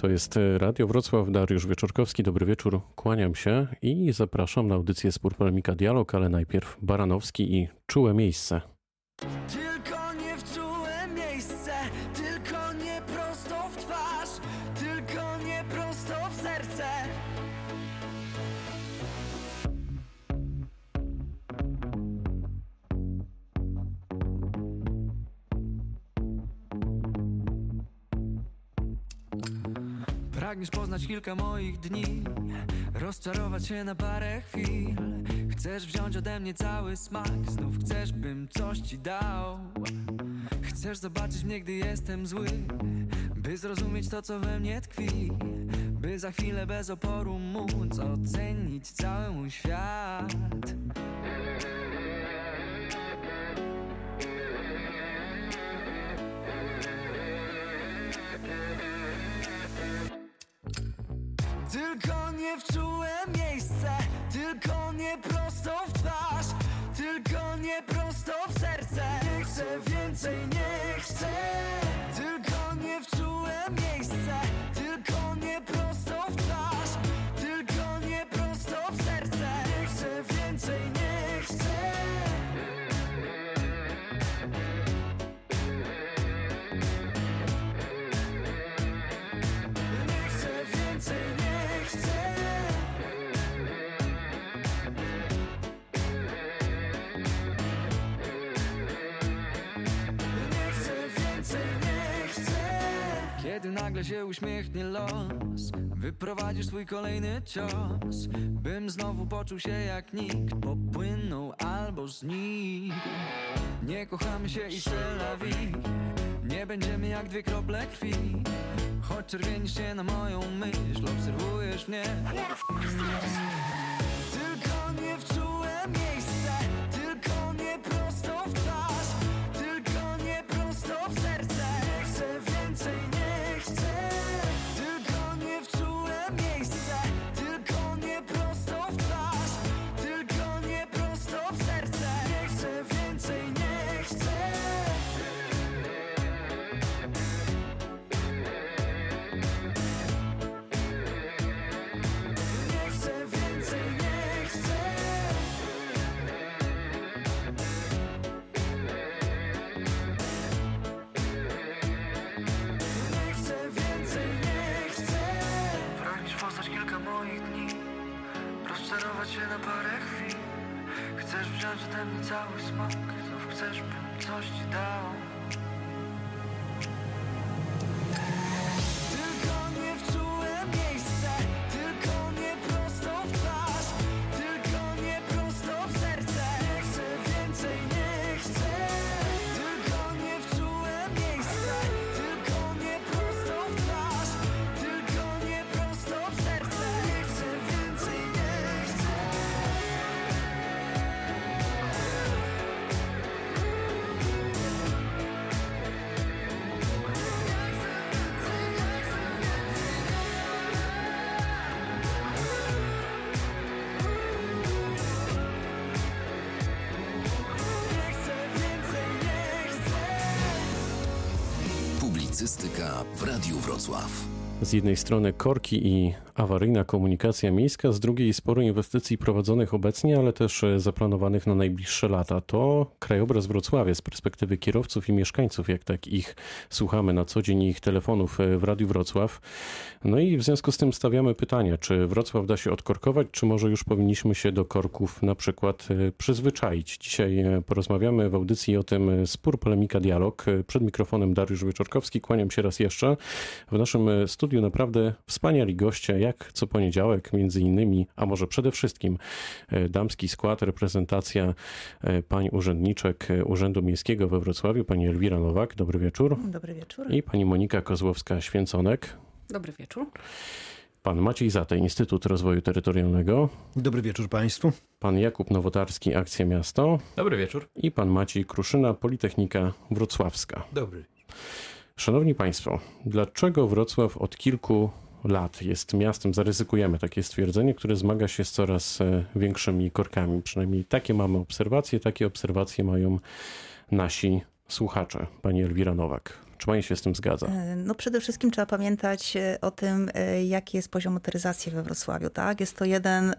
To jest Radio Wrocław, Dariusz Wieczorkowski. Dobry wieczór, kłaniam się i zapraszam na audycję Spór Polemika Dialog, ale najpierw Baranowski i Czułe Miejsce. Kilka moich dni, rozczarować się na parę chwil. Chcesz wziąć ode mnie cały smak, znów chcesz, bym coś ci dał. Chcesz zobaczyć mnie, gdy jestem zły, by zrozumieć to, co we mnie tkwi. By za chwilę bez oporu móc ocenić cały mój świat. Nie w miejsce, tylko nie prosto w twarz, tylko nie prosto w serce. Nie chcę więcej, nie chcę. Tylko nie w miejsce, tylko nie prosto w twarz, nagle się uśmiechnie los, wyprowadzisz twój kolejny cios, bym znowu poczuł się jak nikt, popłynął albo znikł. Nie kochamy się i vie Nie będziemy jak dwie krople krwi. Choć czerwienisz się na moją myśl Obserwujesz mnie Mnie cały smak. Znów chcesz, bym coś ci dał Radiu Wrocław. Z jednej strony korki i awaryjna komunikacja miejska, z drugiej sporo inwestycji prowadzonych obecnie, ale też e, zaplanowanych na najbliższe lata. To krajobraz Wrocławia z perspektywy kierowców i mieszkańców, jak tak ich słuchamy na co dzień ich telefonów e, w Radiu Wrocław. No i w związku z tym stawiamy pytania, czy Wrocław da się odkorkować, czy może już powinniśmy się do korków na przykład e, przyzwyczaić. Dzisiaj porozmawiamy w audycji o tym spór, polemika, dialog. Przed mikrofonem Dariusz Wieczorkowski, kłaniam się raz jeszcze. W naszym studiu naprawdę wspaniali goście, jak co poniedziałek, między innymi, a może przede wszystkim e, damski skład, reprezentacja e, pań urzędniczek e, Urzędu Miejskiego we Wrocławiu, pani Elwira Nowak, dobry wieczór. Dobry wieczór. I pani Monika Kozłowska-Święconek, Dobry wieczór. pan Maciej Zatej, Instytut Rozwoju Terytorialnego, Dobry wieczór Państwu. pan Jakub Nowotarski, Akcja Miasto Dobry wieczór. i pan Maciej Kruszyna, Politechnika Wrocławska. Dobry. Szanowni Państwo, dlaczego Wrocław od kilku lat jest miastem, zaryzykujemy takie stwierdzenie, które zmaga się z coraz e, większymi korkami? Przynajmniej takie mamy obserwacje, takie obserwacje mają nasi słuchacze. Pani Elwira Nowak. Czy pani się z tym zgadza? E, no przede wszystkim trzeba pamiętać e, o tym, jaki jest poziom motoryzacji we Wrocławiu. Tak? Jest to jeden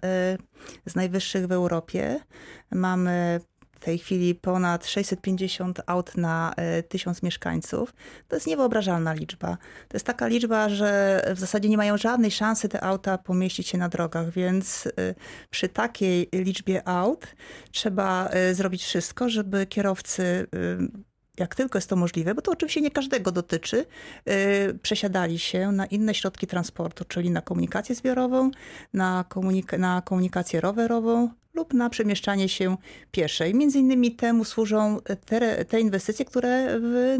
z najwyższych w Europie. Mamy w tej chwili ponad 650 aut na 1000 mieszkańców. To jest niewyobrażalna liczba. To jest taka liczba, że w zasadzie nie mają żadnej szansy te auta pomieścić się na drogach, więc przy takiej liczbie aut trzeba zrobić wszystko, żeby kierowcy jak tylko jest to możliwe, bo to oczywiście nie każdego dotyczy, yy, przesiadali się na inne środki transportu, czyli na komunikację zbiorową, na, komunika na komunikację rowerową lub na przemieszczanie się piesze. I między innymi temu służą te, te inwestycje, które w,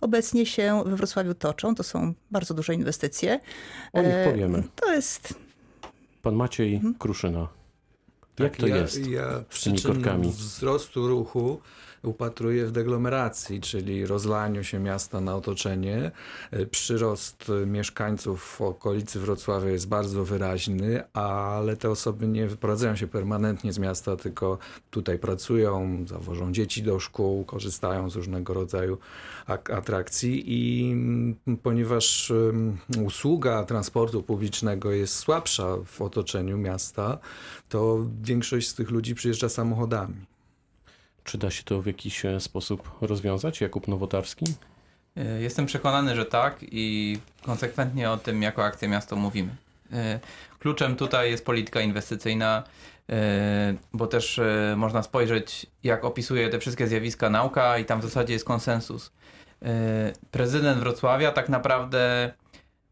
obecnie się we Wrocławiu toczą. To są bardzo duże inwestycje. O nich powiemy. To jest... Pan Maciej mhm. Kruszyna. Jak tak, to ja, jest ja z tymi korkami? wzrostu ruchu upatruję w deglomeracji, czyli rozlaniu się miasta na otoczenie. E, przyrost mieszkańców w okolicy Wrocławia jest bardzo wyraźny, ale te osoby nie wyprowadzają się permanentnie z miasta, tylko tutaj pracują, zawożą dzieci do szkół, korzystają z różnego rodzaju atrakcji i mm, ponieważ usługa transportu publicznego jest słabsza w otoczeniu miasta, to większość z tych ludzi przyjeżdża samochodami. Czy da się to w jakiś e, sposób rozwiązać? Jakub Nowotarski? E, jestem przekonany, że tak i konsekwentnie o tym jako akcja miasto mówimy. E, kluczem tutaj jest polityka inwestycyjna, bo też można spojrzeć, jak opisuje te wszystkie zjawiska nauka i tam w zasadzie jest konsensus. Prezydent Wrocławia tak naprawdę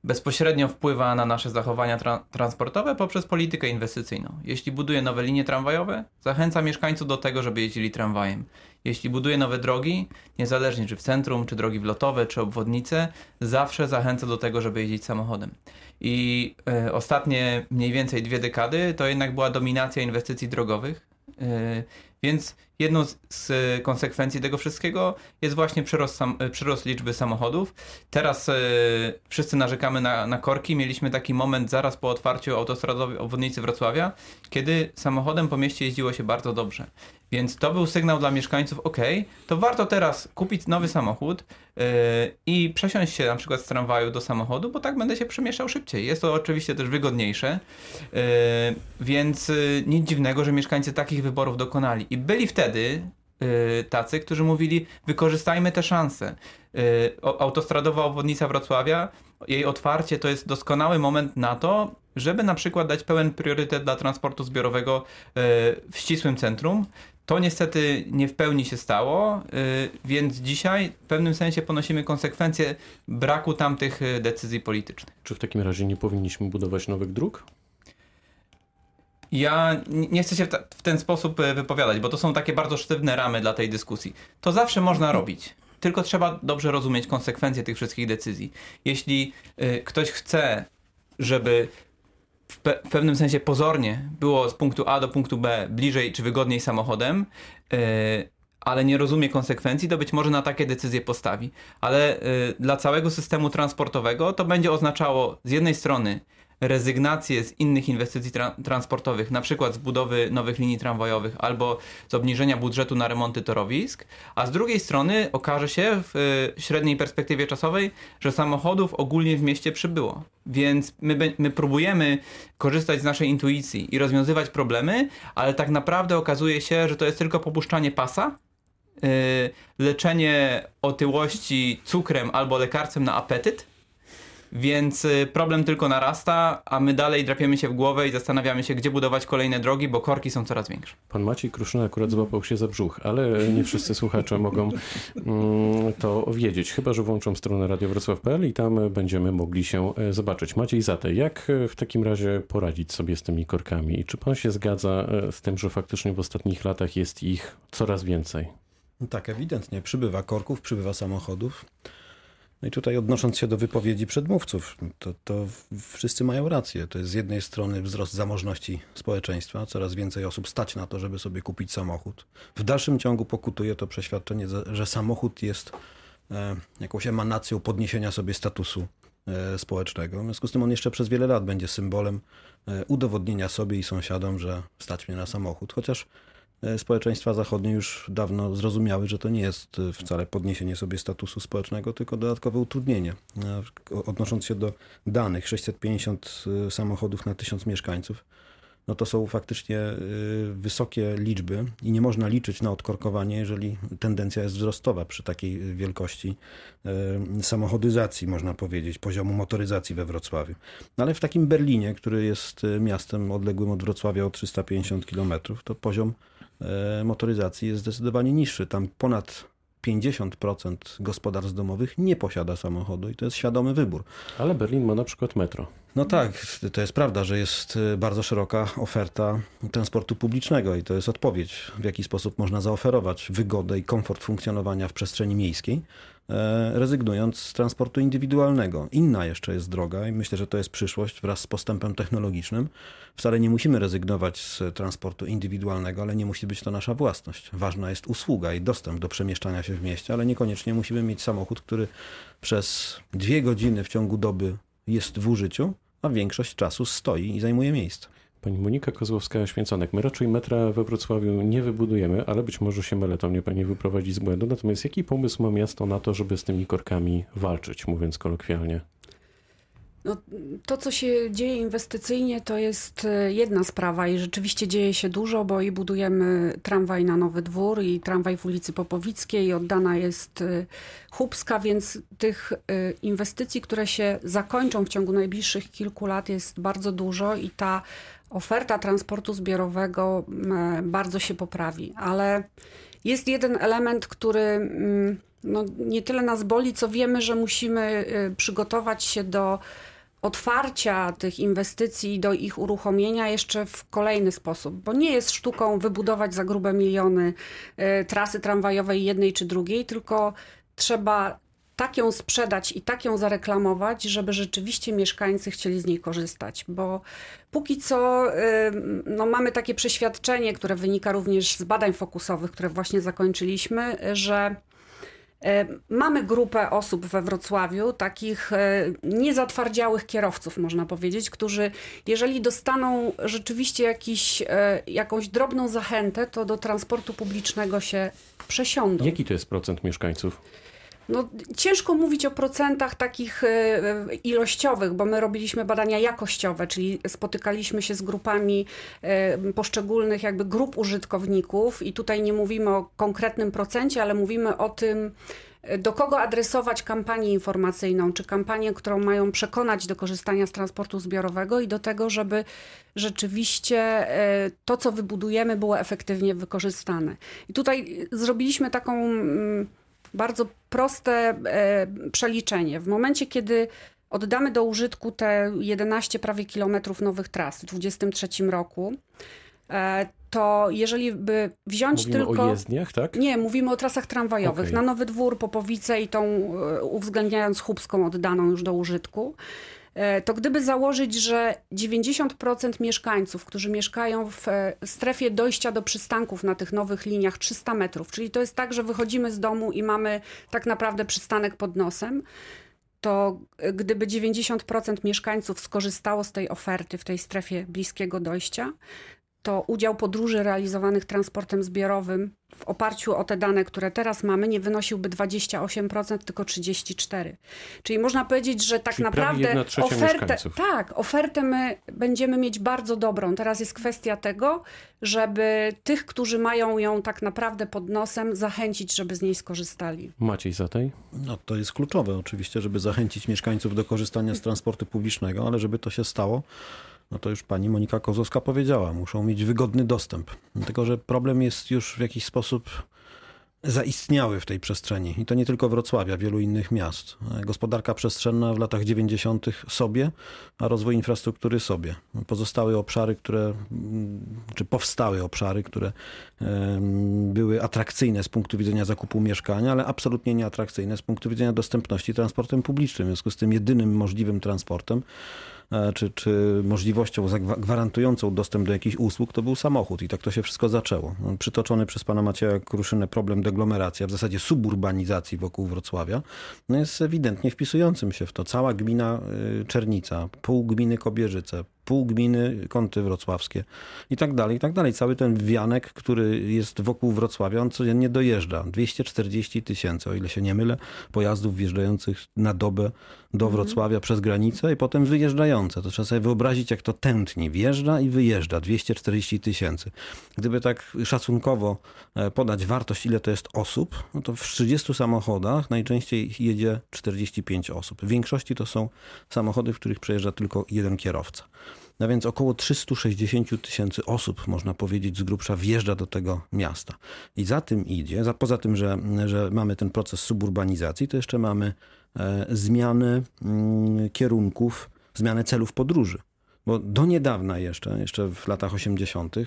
bezpośrednio wpływa na nasze zachowania tra transportowe poprzez politykę inwestycyjną. Jeśli buduje nowe linie tramwajowe, zachęca mieszkańców do tego, żeby jeździli tramwajem. Jeśli buduje nowe drogi, niezależnie czy w centrum, czy drogi wlotowe, czy obwodnice, zawsze zachęca do tego, żeby jeździć samochodem. I y, ostatnie mniej więcej dwie dekady to jednak była dominacja inwestycji drogowych. Y, więc jedną z, konsekwencji tego wszystkiego jest właśnie przyrost, sam, przyrost liczby samochodów. Teraz y, wszyscy narzekamy na, na korki. Mieliśmy taki moment zaraz po otwarciu autostradowej obwodnicy Wrocławia, kiedy samochodem po mieście jeździło się bardzo dobrze. Więc to był sygnał dla mieszkańców, ok, to warto teraz kupić nowy samochód yy, i przesiąść się na przykład z tramwaju do samochodu, bo tak będę się przemieszczał szybciej. Jest to oczywiście też wygodniejsze, yy, więc yy, nic dziwnego, że mieszkańcy takich wyborów dokonali. I byli wtedy yy, tacy, którzy mówili, wykorzystajmy te szanse. Yy, autostradowa obwodnica Wrocławia, jej otwarcie to jest doskonały moment na to, żeby na przykład dać pełen priorytet dla transportu zbiorowego w ścisłym centrum, to niestety nie w pełni się stało, y, więc dzisiaj w pewnym sensie ponosimy konsekwencje braku tamtych y, decyzji politycznych. Czy w takim razie nie powinniśmy budować nowych dróg? Ja nie chcę się w ten sposób y, wypowiadać, bo to są takie bardzo sztywne ramy dla tej dyskusji. To zawsze można robić. Tylko trzeba dobrze rozumieć konsekwencje tych wszystkich decyzji. Jeśli ktoś chce, żeby w, pe w, pewnym sensie pozornie było z punktu A do punktu B bliżej czy wygodniej samochodem, yy, ale nie rozumie konsekwencji, to być może na takie decyzje postawi. Ale yy, dla całego systemu transportowego to będzie oznaczało z jednej strony rezygnację z innych inwestycji tra transportowych, na przykład z budowy nowych linii tramwajowych albo z obniżenia budżetu na remonty torowisk, a z drugiej strony okaże się w y, średniej perspektywie czasowej, że samochodów ogólnie w mieście przybyło. Więc my, my próbujemy korzystać z naszej intuicji i rozwiązywać problemy, ale tak naprawdę okazuje się, że to jest tylko popuszczanie pasa, yy, leczenie otyłości cukrem albo lekarstwem na apetyt, więc y, problem tylko narasta, a my dalej drapiemy się w głowę i zastanawiamy się, gdzie budować kolejne drogi, bo korki są coraz większe. Pan Maciej Kruszyna akurat złapał się za brzuch, ale nie wszyscy słuchacze mogą mm, to wiedzieć, chyba że włączą stronę radiowrocław.pl i tam będziemy mogli się e, zobaczyć. Maciej Zate, jak w takim razie poradzić sobie z tymi korkami? I czy pan się zgadza z tym, że faktycznie w ostatnich latach jest ich coraz więcej? No tak, ewidentnie. Przybywa korków, przybywa samochodów. No i tutaj odnosząc się do wypowiedzi przedmówców, to, to wszyscy mają rację. To jest z jednej strony wzrost zamożności społeczeństwa, coraz więcej osób stać na to, żeby sobie kupić samochód. W dalszym ciągu pokutuje to przeświadczenie, że samochód jest e, jakąś emanacją podniesienia sobie statusu e, społecznego. W związku z tym on jeszcze przez wiele lat będzie symbolem e, udowodnienia sobie i sąsiadom, że stać mnie na samochód. Chociaż społeczeństwa zachodnie już dawno zrozumiały, że to nie jest e, wcale podniesienie sobie statusu społecznego, tylko dodatkowe utrudnienie. E, Odnosząc się do danych, 650 e, samochodów na 1000 mieszkańców, no to są faktycznie wysokie liczby i nie można liczyć na odkorkowanie, jeżeli tendencja jest wzrostowa przy takiej wielkości samochodyzacji, można powiedzieć, poziomu motoryzacji we Wrocławiu. No ale w takim Berlinie, który jest miastem odległym od Wrocławia o 350 km, to poziom motoryzacji jest zdecydowanie niższy. Tam ponad 50% gospodarstw domowych nie posiada samochodu i to jest świadomy wybór. Ale Berlin ma na przykład metro. No tak, to jest prawda, że jest y, bardzo szeroka oferta transportu publicznego i to jest odpowiedź, w jaki sposób można zaoferować wygodę i komfort funkcjonowania w przestrzeni miejskiej, e, rezygnując z transportu indywidualnego. Inna jeszcze jest droga i myślę, że to jest przyszłość wraz z postępem technologicznym. Wcale nie musimy rezygnować z transportu indywidualnego, ale nie musi być to nasza własność. Ważna jest usługa i dostęp do przemieszczania się w mieście, ale niekoniecznie musimy mieć samochód, który przez dwie godziny w ciągu doby jest w użyciu, a większość czasu stoi i zajmuje miejsce. Pani Monika Kozłowska-Święconek, my raczej metra we Wrocławiu nie wybudujemy, ale być może się mylę, to mnie pani wyprowadzi z błędu. Natomiast jaki pomysł ma miasto na to, żeby z tymi korkami walczyć, mówiąc kolokwialnie? No, to, co się dzieje inwestycyjnie, to jest e, jedna sprawa i rzeczywiście dzieje się dużo, bo i budujemy tramwaj na Nowy Dwór i tramwaj w ulicy Popowickiej, oddana jest e, Chubska, więc tych e, inwestycji, które się zakończą w ciągu najbliższych kilku lat jest bardzo dużo i ta oferta transportu zbiorowego bardzo się poprawi. Ale jest jeden element, który mm, no, nie tyle nas boli, co wiemy, że musimy przygotować się do otwarcia tych inwestycji do ich uruchomienia jeszcze w kolejny sposób, bo nie jest sztuką wybudować za grube miliony y, trasy tramwajowej jednej czy drugiej, tylko trzeba tak ją sprzedać i tak ją zareklamować, żeby rzeczywiście mieszkańcy chcieli z niej korzystać, bo póki co y, no, mamy takie przeświadczenie, które wynika również z badań fokusowych, które właśnie zakończyliśmy, że E, mamy grupę osób we Wrocławiu, takich e, niezatwardziałych kierowców, można powiedzieć, którzy jeżeli dostaną rzeczywiście jakiś, e, jakąś drobną zachętę, to do transportu publicznego się przesiądą. Jaki to jest procent mieszkańców? No, ciężko mówić o procentach takich ilościowych, bo my robiliśmy badania jakościowe, czyli spotykaliśmy się z grupami poszczególnych jakby grup użytkowników i tutaj nie mówimy o konkretnym procencie, ale mówimy o tym, do kogo adresować kampanię informacyjną, czy kampanię, którą mają przekonać do korzystania z transportu zbiorowego i do tego, żeby rzeczywiście e, to, co wybudujemy, było efektywnie wykorzystane. I tutaj zrobiliśmy taką mm, bardzo proste e, przeliczenie. W momencie, kiedy oddamy do użytku te 11 prawie kilometrów nowych tras w 2023 roku, e, to jeżeli by wziąć mówimy tylko... o jezdniach, tak? Nie, mówimy o trasach tramwajowych. Okay. Na Nowy Dwór, Popowice i tą e, uwzględniając Chubską oddaną już do użytku, to gdyby założyć, że 90% mieszkańców, którzy mieszkają w e, strefie dojścia do przystanków na tych nowych liniach 300 metrów, czyli to jest tak, że wychodzimy z domu i mamy tak naprawdę przystanek pod nosem, to gdyby 90% mieszkańców skorzystało z tej oferty w tej strefie bliskiego dojścia, to udział podróży realizowanych transportem zbiorowym w oparciu o te dane, które teraz mamy, nie wynosiłby 28%, tylko 34%. Czyli można powiedzieć, że tak Czyli naprawdę ofertę, tak, ofertę my będziemy mieć bardzo dobrą. Teraz jest kwestia tego, żeby tych, którzy mają ją tak naprawdę pod nosem, zachęcić, żeby z niej skorzystali. Maciej Zatej? No to jest kluczowe oczywiście, żeby zachęcić mieszkańców do korzystania z transportu publicznego, ale żeby to się stało, no to już pani Monika Kozłowska powiedziała, muszą mieć wygodny dostęp. Tylko, że problem jest już w jakiś sposób zaistniały w tej przestrzeni. I to nie tylko Wrocławia, wielu innych miast. Gospodarka przestrzenna w latach 90. sobie, a rozwój infrastruktury sobie. Pozostałe obszary, które, czy powstały obszary, które były atrakcyjne z punktu widzenia zakupu mieszkania, ale absolutnie nieatrakcyjne z punktu widzenia dostępności transportem publicznym. W związku z tym jedynym możliwym transportem czy, czy możliwością gwarantującą dostęp do jakichś usług, to był samochód i tak to się wszystko zaczęło. No, przytoczony przez pana Macieja Kruszynę problem deglomeracji, a w zasadzie suburbanizacji wokół Wrocławia, no jest ewidentnie wpisującym się w to. Cała gmina y, Czernica, pół gminy Kobierzyce, pół gminy, kąty wrocławskie i tak dalej, i tak dalej. Cały ten wianek, który jest wokół Wrocławia, on codziennie dojeżdża. 240 tysięcy, o ile się nie mylę, pojazdów wjeżdżających na dobę do Wrocławia przez granicę i potem wyjeżdżające. To trzeba sobie wyobrazić, jak to tętni. Wjeżdża i wyjeżdża. 240 tysięcy. Gdyby tak szacunkowo e, podać wartość, ile to jest osób, no to w 30 samochodach najczęściej jedzie 45 osób. W większości to są samochody, w których przejeżdża tylko jeden kierowca. No więc około 360 tysięcy osób, można powiedzieć, z grubsza wjeżdża do tego miasta. I za tym idzie, za, poza tym, że, że mamy ten proces suburbanizacji, to jeszcze mamy e, zmiany mm, kierunków, zmianę celów podróży. Bo do niedawna jeszcze, jeszcze w latach 80., e,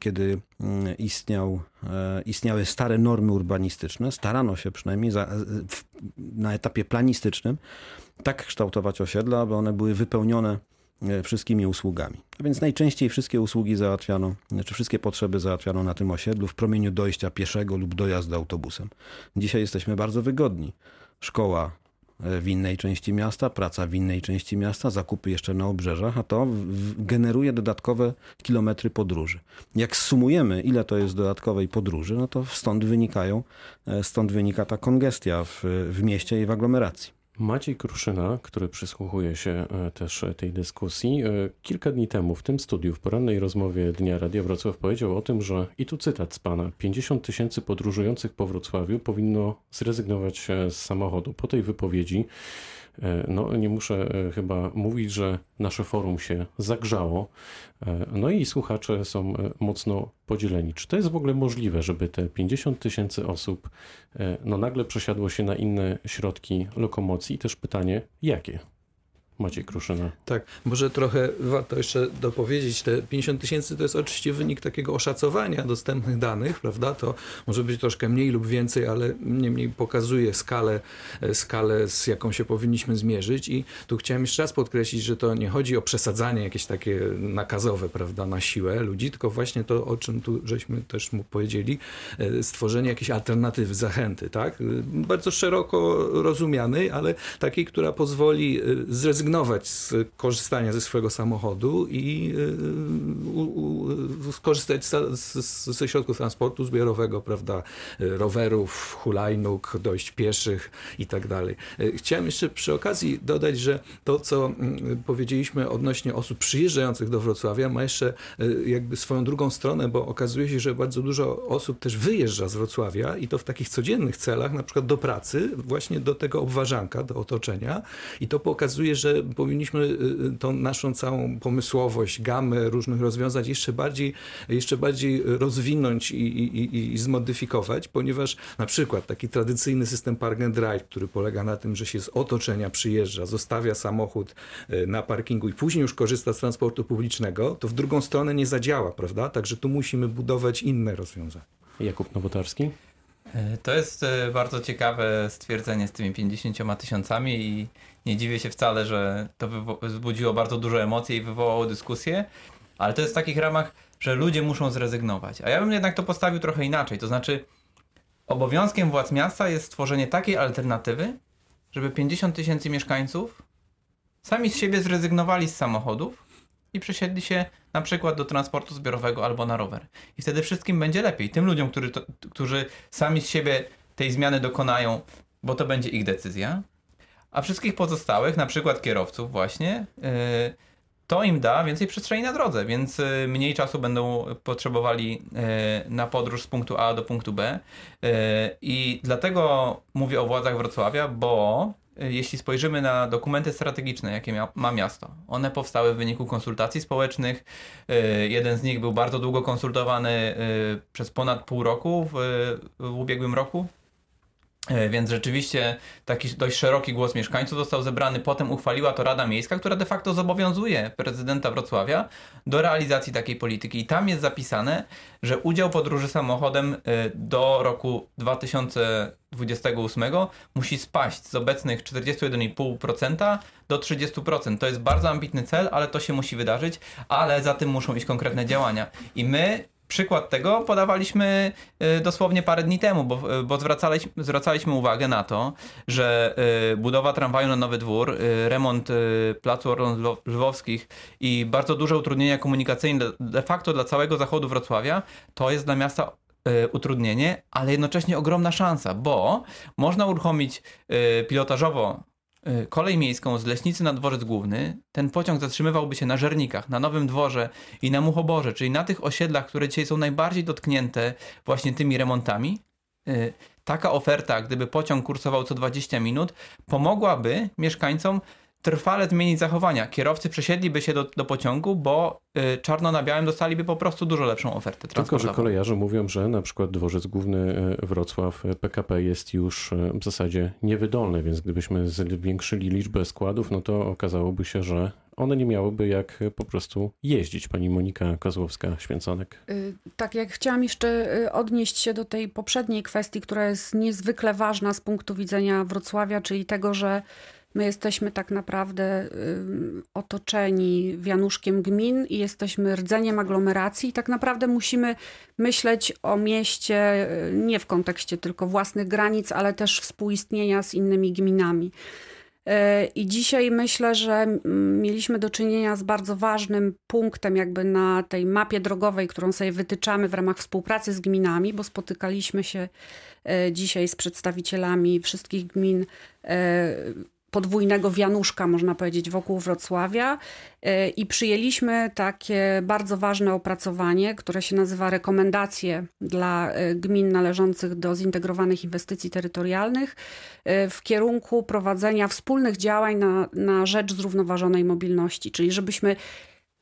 kiedy mm, istniał, e, istniały stare normy urbanistyczne, starano się przynajmniej za, na etapie planistycznym tak kształtować osiedla, aby one były wypełnione wszystkimi usługami. A więc najczęściej wszystkie usługi załatwiano, czy wszystkie potrzeby załatwiano na tym osiedlu w promieniu dojścia pieszego lub dojazdu autobusem. Dzisiaj jesteśmy bardzo wygodni. Szkoła w innej części miasta, praca w innej części miasta, zakupy jeszcze na obrzeżach, a to generuje dodatkowe kilometry podróży. Jak sumujemy, ile to jest dodatkowej podróży, no to stąd wynikają, e, stąd wynika ta kongestia w, w mieście i w aglomeracji. Maciej Kruszyna, który przysłuchuje się e, też tej dyskusji, e, kilka dni temu w tym studiu, w porannej rozmowie Dnia Radia Wrocław powiedział o tym, że, i tu cytat z pana, 50 tysięcy podróżujących po Wrocławiu powinno zrezygnować e, z samochodu. Po tej wypowiedzi, no nie muszę e, chyba mówić, że nasze forum się zagrzało, e, no i słuchacze są e, mocno podzieleni. Czy to jest w ogóle możliwe, żeby te 50 tysięcy osób e, no nagle przesiadło się na inne środki lokomocji? I też pytanie, jakie? Maciej Kruszyna. Tak, może trochę warto jeszcze dopowiedzieć, te 50 tysięcy to jest oczywiście wynik takiego oszacowania dostępnych danych, prawda? To może być troszkę mniej lub więcej, ale niemniej pokazuje skalę, e, skalę z jaką się powinniśmy zmierzyć i tu chciałem jeszcze raz podkreślić, że to nie chodzi o przesadzanie jakieś takie nakazowe, prawda, na siłę ludzi, tylko właśnie to, o czym tu żeśmy też mu powiedzieli, e, stworzenie jakiejś alternatywy, zachęty, tak? E, Bardzo szeroko rozumianej, ale takiej, która pozwoli e, zrezygnować z korzystania ze swojego samochodu i e, u, u, skorzystać z, z, ze środków transportu zbiorowego, prawda, rowerów, hulajnóg, dojść pieszych i tak dalej. E, Chciałem jeszcze przy okazji dodać, że to, co mm, powiedzieliśmy odnośnie osób przyjeżdżających do Wrocławia, ma jeszcze e, jakby swoją drugą stronę, bo okazuje się, że bardzo dużo osób też wyjeżdża z Wrocławia i to w takich codziennych celach, na przykład do pracy, właśnie do tego obwarzanka, do otoczenia i to pokazuje, że powinniśmy y, tą naszą całą pomysłowość, gamę różnych rozwiązań jeszcze bardziej, jeszcze bardziej rozwinąć i, i, i- i zmodyfikować, ponieważ na przykład taki tradycyjny system park and ride, który polega na tym, że się z otoczenia przyjeżdża, zostawia samochód y, na parkingu i później już korzysta z transportu publicznego, to w drugą stronę nie zadziała, prawda? Także tu musimy budować inne rozwiązania. Jakub Nowotarski? To jest e, bardzo ciekawe stwierdzenie z tymi 50 tysiącami i nie dziwię się wcale, że to wzbudziło bardzo dużo emocji i wywołało dyskusję, ale to jest w takich ramach, że ludzie muszą zrezygnować. A ja bym jednak to postawił trochę inaczej, to znaczy obowiązkiem władz miasta jest stworzenie takiej alternatywy, żeby 50 tysięcy mieszkańców sami z siebie zrezygnowali z samochodów i przesiedli się na przykład do transportu zbiorowego albo na rower. I wtedy wszystkim będzie lepiej. Tym ludziom, którzy, to, którzy sami z siebie tej zmiany dokonają, bo to będzie ich decyzja. A wszystkich pozostałych, na przykład kierowców właśnie, yy, to im da więcej przestrzeni na drodze, więc yy, mniej czasu będą potrzebowali yy, na podróż z punktu A do punktu B. Yy, I dlatego mówię o władzach Wrocławia, bo y, jeśli spojrzymy na dokumenty strategiczne, jakie ma miasto, one powstały w wyniku konsultacji społecznych. Y, Jeden z nich był bardzo długo konsultowany y, przez ponad pół roku w, w ubiegłym roku. Y, Więc rzeczywiście taki dość szeroki głos mieszkańców został zebrany. Potem uchwaliła to Rada Miejska, która de facto zobowiązuje prezydenta Wrocławia do realizacji takiej polityki. I tam jest zapisane, że udział podróży samochodem y, do roku 2028 musi spaść z obecnych 41,5% do 30%. To jest bardzo ambitny cel, ale to się musi wydarzyć, ale za tym muszą iść konkretne działania. I my przykład tego podawaliśmy y, dosłownie parę dni temu, bo, bo zwracaliśmy, zwracaliśmy uwagę na to, że y, budowa tramwaju na Nowy Dwór, y, remont placu Orląt Lwowskich i bardzo duże utrudnienia komunikacyjne de facto dla całego zachodu Wrocławia, to jest dla miasta utrudnienie, ale jednocześnie ogromna szansa, bo można uruchomić pilotażowo Y, kolej miejską z Leśnicy na dworzec główny, ten pociąg zatrzymywałby się na Żernikach, na Nowym Dworze i na Muchoborze, czyli na tych osiedlach, które dzisiaj są najbardziej dotknięte właśnie tymi remontami. Y, taka oferta, gdyby pociąg kursował co 20 minut, pomogłaby mieszkańcom trwale zmienić zachowania. Kierowcy przesiedliby się do, do pociągu, bo y, czarno na białym dostaliby po prostu dużo lepszą ofertę Tylko, że kolejarze mówią, że na przykład dworzec główny y, Wrocław PKP y, jest już y, w zasadzie niewydolny, więc gdybyśmy zwiększyli liczbę składów, no to okazałoby się, że one nie miałyby jak po prostu jeździć. Pani Monika Kozłowska-Święconek. Tak, jak chciałam jeszcze odnieść się do tej poprzedniej kwestii, która jest niezwykle ważna z punktu widzenia Wrocławia, czyli tego, że My jesteśmy tak naprawdę otoczeni wianuszkiem gmin i jesteśmy rdzeniem aglomeracji. I tak naprawdę musimy myśleć o mieście y, nie w kontekście tylko własnych granic, ale też współistnienia z innymi gminami. Y, I dzisiaj myślę, że mieliśmy do czynienia z bardzo ważnym punktem, jakby na tej mapie drogowej, którą sobie wytyczamy w ramach współpracy z gminami, bo spotykaliśmy się y, dzisiaj z przedstawicielami wszystkich gmin podwójnego wianuszka, można powiedzieć, wokół Wrocławia. E, i przyjęliśmy takie bardzo ważne opracowanie, które się nazywa Rekomendacje dla e, gmin należących do zintegrowanych inwestycji terytorialnych e, w kierunku prowadzenia wspólnych działań na, na rzecz zrównoważonej mobilności, czyli żebyśmy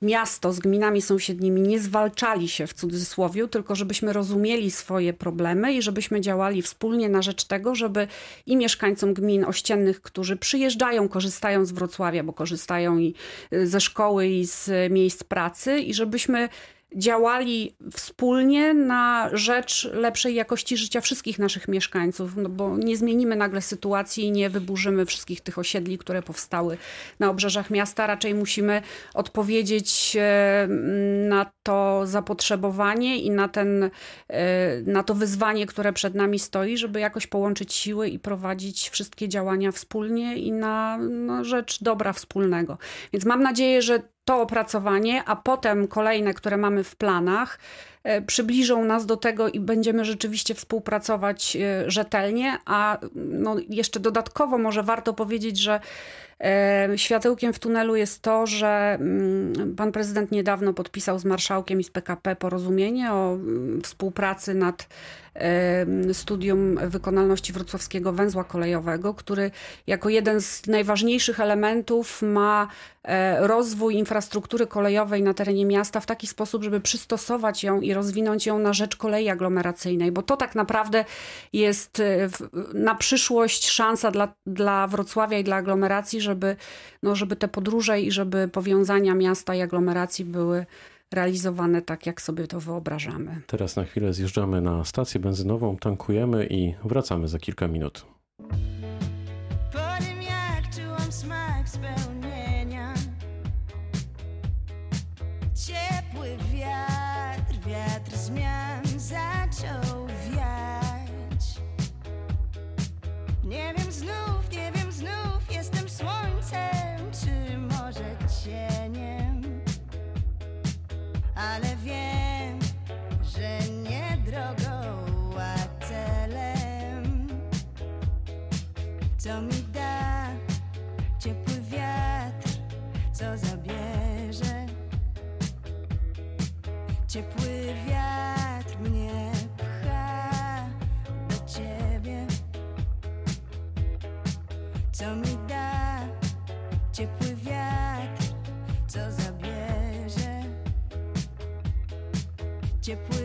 miasto z gminami sąsiednimi nie zwalczali się w cudzysłowie, tylko żebyśmy rozumieli swoje problemy i żebyśmy działali wspólnie na rzecz tego, żeby i mieszkańcom gmin ościennych, którzy przyjeżdżają, korzystają z Wrocławia, bo korzystają i y, ze szkoły i z miejsc pracy i żebyśmy działali wspólnie na rzecz lepszej jakości życia wszystkich naszych mieszkańców, no bo nie zmienimy nagle sytuacji i nie wyburzymy wszystkich tych osiedli, które powstały na obrzeżach miasta. Raczej musimy odpowiedzieć e, na to zapotrzebowanie i na, ten, e, na to wyzwanie, które przed nami stoi, żeby jakoś połączyć siły i prowadzić wszystkie działania wspólnie i na, na rzecz dobra wspólnego. Więc mam nadzieję, że to opracowanie, a potem kolejne, które mamy w planach, e, przybliżą nas do tego i będziemy rzeczywiście współpracować e, rzetelnie. A no jeszcze dodatkowo może warto powiedzieć, że światełkiem w tunelu jest to, że mm, pan prezydent niedawno podpisał z marszałkiem i z PKP porozumienie o mm, współpracy nad studium wykonalności wrocławskiego węzła kolejowego, który jako jeden z najważniejszych elementów ma e, rozwój infrastruktury kolejowej na terenie miasta w taki sposób, żeby przystosować ją i rozwinąć ją na rzecz kolei aglomeracyjnej, bo to tak naprawdę jest e, na przyszłość szansa dla, dla Wrocławia i dla aglomeracji, żeby, no, żeby te podróże i żeby powiązania miasta i aglomeracji były realizowane tak, jak sobie to wyobrażamy. Teraz na chwilę zjeżdżamy na stację benzynową, tankujemy i wracamy za kilka minut. Co mi da ciepły wiatr, co zabierze? Ciepły wiatr mnie pcha do ciebie. Co mi da ciepły wiatr, co zabierze? ciepły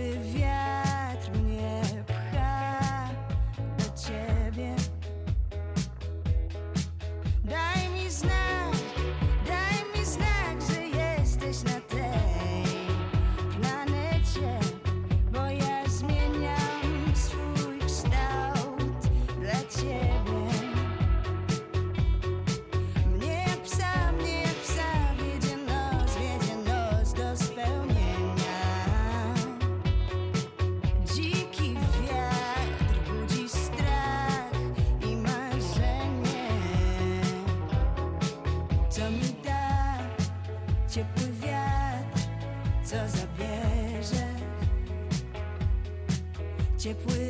Ciepły wiatr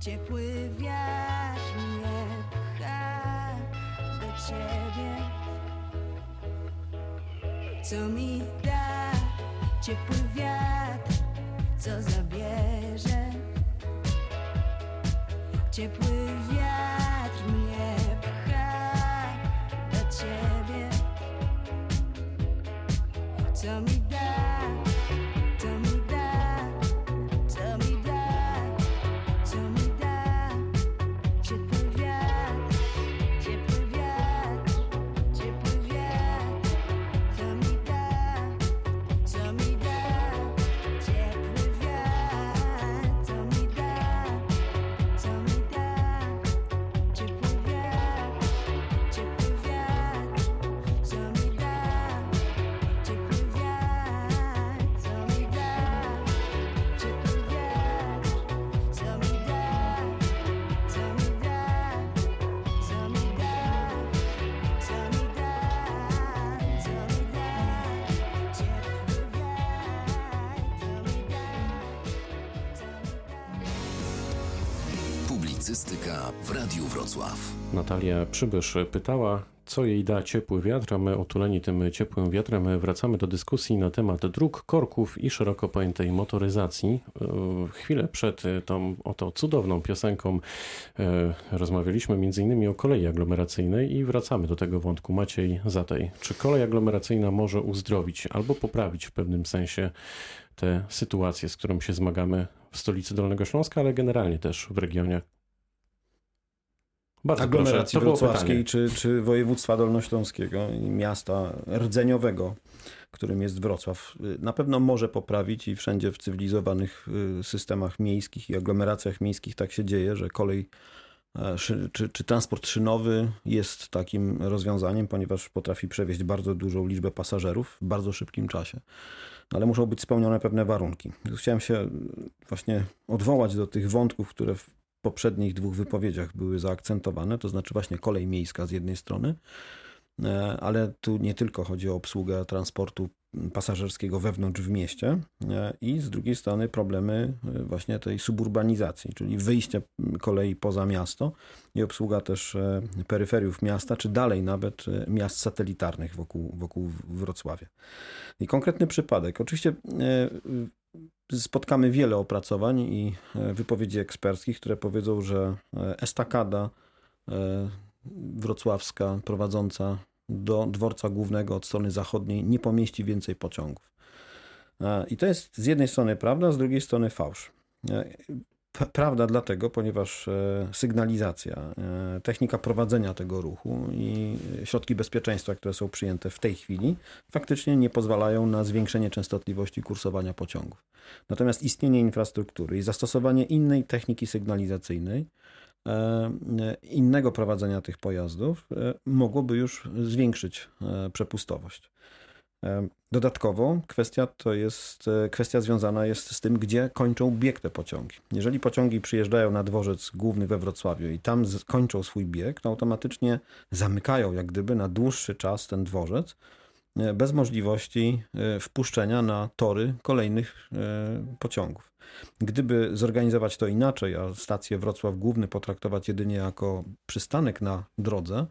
Ciepły wiatr mnie pcha do ciebie. Co mi da ciepły wiatr, co zabierze. Ciepły wiatr Wrocław. Natalia Przybysz pytała, co jej da ciepły wiatr, a my otuleni tym ciepłym wiatrem wracamy do dyskusji na temat dróg, korków i szeroko pojętej motoryzacji. E, Chwilę przed tą oto cudowną piosenką e, rozmawialiśmy m.in. o kolei aglomeracyjnej i wracamy do tego wątku. Maciej Zatej, czy kolej aglomeracyjna może uzdrowić albo poprawić w pewnym sensie tę sytuację, z którą się zmagamy w stolicy Dolnego Śląska, ale generalnie też w regionie? Bardzo proszę, aglomeracji było wrocławskiej czy, czy województwa dolnośląskiego i miasta rdzeniowego, którym jest Wrocław, y, na pewno może poprawić i wszędzie w cywilizowanych y, systemach miejskich i aglomeracjach miejskich tak się dzieje, że kolej e, czy, czy transport szynowy jest takim rozwiązaniem, ponieważ potrafi przewieźć bardzo dużą liczbę pasażerów w bardzo szybkim czasie. No, Ale muszą być spełnione pewne warunki. Chciałem się y, właśnie odwołać do tych wątków, które w poprzednich dwóch wypowiedziach były zaakcentowane, to znaczy właśnie kolej miejska z jednej strony, e, ale tu nie tylko chodzi o obsługę transportu pasażerskiego wewnątrz w mieście e, i z drugiej strony problemy e, właśnie tej suburbanizacji, czyli wyjście kolei poza miasto i obsługa też e, peryferiów miasta, czy dalej nawet miast satelitarnych wokół, wokół Wrocławia. I konkretny przypadek. Oczywiście spotkamy wiele opracowań i wypowiedzi eksperckich, które powiedzą, że estakada wrocławska prowadząca do dworca głównego od strony zachodniej nie pomieści więcej pociągów. E, I to jest z jednej strony prawda, z drugiej strony fałsz. E, Prawda dlatego, ponieważ e, sygnalizacja, technika prowadzenia tego ruchu i środki bezpieczeństwa, które są przyjęte w tej chwili, faktycznie nie pozwalają na zwiększenie częstotliwości kursowania pociągów. Natomiast istnienie infrastruktury i zastosowanie innej techniki sygnalizacyjnej innego prowadzenia tych pojazdów mogłoby już zwiększyć przepustowość. Dodatkowo kwestia to jest kwestia związana jest z tym, gdzie kończą bieg te pociągi. Jeżeli pociągi przyjeżdżają na dworzec główny we Wrocławiu i tam kończą swój bieg, to automatycznie zamykają jak gdyby na dłuższy czas ten dworzec, e, bez możliwości e, wpuszczenia na tory kolejnych e, pociągów. Gdyby zorganizować to inaczej, a stację Wrocław Główny potraktować jedynie jako przystanek na drodze,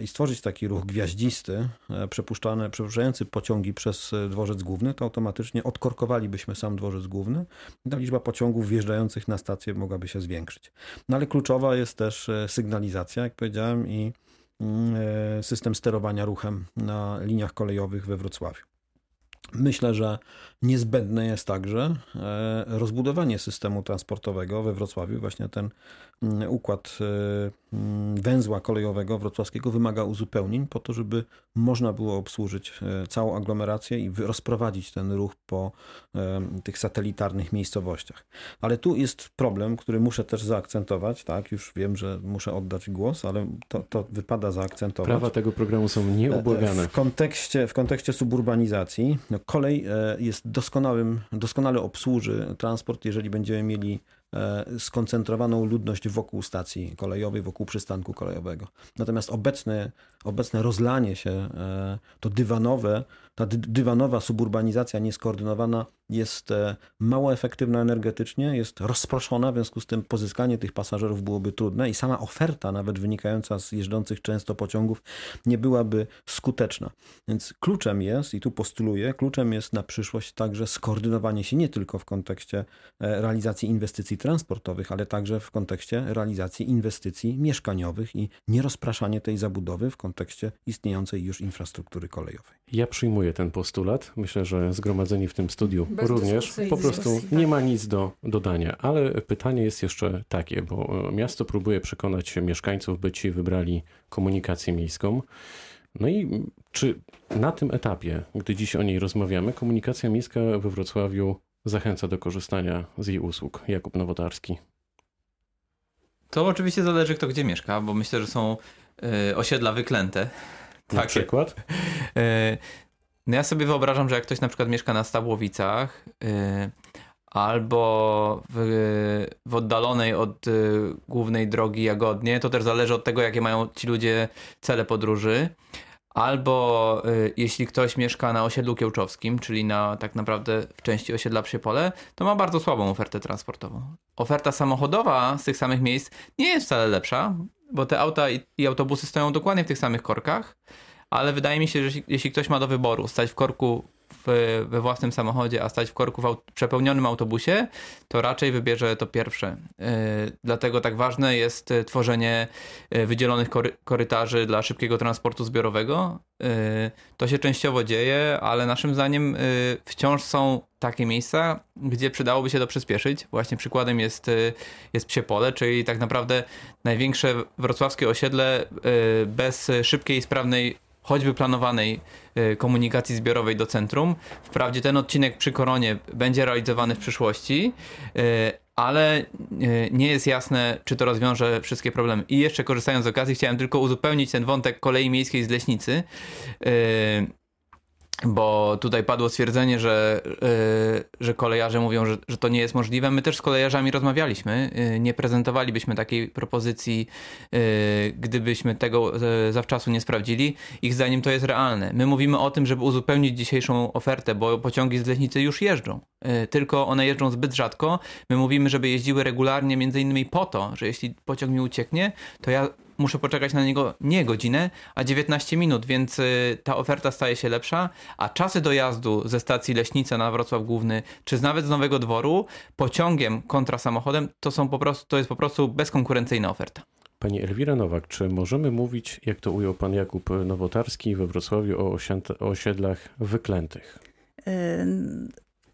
i stworzyć taki ruch gwiaździsty, e, przepuszczany, przepuszczający pociągi przez e, dworzec główny, to automatycznie odkorkowalibyśmy sam dworzec główny ta liczba pociągów wjeżdżających na stację mogłaby się zwiększyć. No ale kluczowa jest też e, sygnalizacja, jak powiedziałem, i system sterowania ruchem na liniach kolejowych we Wrocławiu. Myślę, że niezbędne jest także rozbudowanie systemu transportowego we Wrocławiu, właśnie ten mm, układ Mm, węzła kolejowego wrocławskiego wymaga uzupełnień po to, żeby można było obsłużyć e, całą aglomerację i rozprowadzić ten ruch po tych satelitarnych miejscowościach. Ale tu jest problem, który muszę też zaakcentować, tak, już wiem, że muszę oddać głos, ale to, to wypada zaakcentować. Prawa tego programu są nieubłagane. E, w kontekście, w kontekście suburbanizacji no, kolej e, jest doskonałym, doskonale obsłuży transport, jeżeli będziemy mieli skoncentrowaną ludność wokół stacji kolejowej, wokół przystanku kolejowego. Natomiast obecne, obecne rozlanie się, e, to dywanowe, ta dywanowa suburbanizacja nieskoordynowana jest e, mało efektywna energetycznie, jest rozproszona, w związku z tym pozyskanie tych pasażerów byłoby trudne i sama oferta, nawet wynikająca z jeżdżących często pociągów, nie byłaby skuteczna. Więc kluczem jest, i tu postuluję, kluczem jest na przyszłość także skoordynowanie się nie tylko w kontekście realizacji inwestycji transportowych, ale także w kontekście realizacji inwestycji mieszkaniowych i nierozpraszanie tej zabudowy w kontekście istniejącej już infrastruktury kolejowej. Ja przyjmuję ten postulat. Myślę, że zgromadzeni w tym studiu Bez również po prostu nie ma nic do dodania. Ale pytanie jest jeszcze takie, bo e, miasto próbuje przekonać mieszkańców, by ci wybrali komunikację miejską. No i czy na tym etapie, gdy dziś o niej rozmawiamy, komunikacja miejska we Wrocławiu zachęca do korzystania z jej usług. Jakub Nowotarski. To oczywiście zależy, kto gdzie mieszka, bo myślę, że są y, osiedla wyklęte. Na Takie. przykład? Y, no ja sobie wyobrażam, że jak ktoś na przykład mieszka na Stabłowicach y, albo w, w, oddalonej od głównej drogi Jagodnie, to też zależy od tego, jakie mają ci ludzie cele podróży. Albo y, jeśli ktoś mieszka na osiedlu kiełczowskim, czyli na tak naprawdę w części osiedla Przypole, to ma bardzo słabą ofertę transportową. Oferta samochodowa z tych samych miejsc nie jest wcale lepsza, bo te auta i, i autobusy stoją dokładnie w tych samych korkach, ale wydaje mi się, że jeśli, jeśli ktoś ma do wyboru stać w korku w, we własnym samochodzie, a stać w korku w aut przepełnionym autobusie, to raczej wybierze to pierwsze. Yy, dlatego tak ważne jest e, tworzenie e, wydzielonych kory korytarzy dla szybkiego transportu zbiorowego. To się częściowo dzieje, ale naszym zdaniem wciąż są takie miejsca, gdzie przydałoby się to przyspieszyć. Właśnie przykładem jest, jest Psiepole, czyli tak naprawdę największe wrocławskie osiedle bez szybkiej i sprawnej choćby planowanej y, komunikacji zbiorowej do centrum. Wprawdzie ten odcinek przy Koronie będzie realizowany w przyszłości, y, ale y, nie jest jasne, czy to rozwiąże wszystkie problemy. I jeszcze korzystając z okazji, chciałem tylko uzupełnić ten wątek kolei miejskiej z Leśnicy bo tutaj padło stwierdzenie, że, yy, że kolejarze mówią, że, że to nie jest możliwe. My też z kolejarzami rozmawialiśmy. Yy, nie prezentowalibyśmy takiej propozycji, yy, gdybyśmy tego zawczasu nie sprawdzili. Ich zdaniem to jest realne. My mówimy o tym, żeby uzupełnić dzisiejszą ofertę, bo pociągi z Leśnicy już jeżdżą. Tylko one jeżdżą zbyt rzadko. My mówimy, żeby jeździły regularnie, między innymi po to, że jeśli pociąg mi ucieknie, to ja muszę poczekać na niego nie godzinę, a 19 minut, więc y, ta oferta staje się lepsza, a czasy dojazdu ze stacji Leśnica na Wrocław Główny, czy nawet z Nowego Dworu, pociągiem kontra samochodem, to, są po prostu, to jest po prostu bezkonkurencyjna oferta. Pani Elwira Nowak, czy możemy mówić, jak to ujął pan Jakub Nowotarski we Wrocławiu, o osiedlach wyklętych?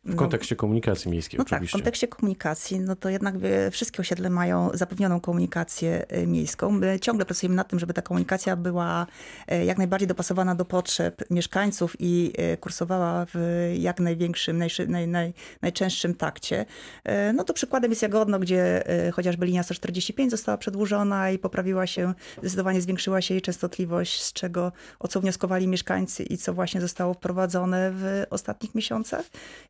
W kontekście komunikacji miejskiej no oczywiście. tak, w kontekście komunikacji, no to jednak wie, wszystkie osiedle mają zapewnioną komunikację y, miejską. My ciągle pracujemy nad tym, żeby ta komunikacja była y, jak najbardziej dopasowana do potrzeb mieszkańców i kursowała w jak największym, najszy, naj, naj, najczęstszym takcie. No to przykładem jest Jagodno, gdzie chociażby linia 145 została przedłużona i poprawiła się, zdecydowanie zwiększyła się jej częstotliwość, z czego o co wnioskowali mieszkańcy i co właśnie zostało wprowadzone w ostatnich miesiącach.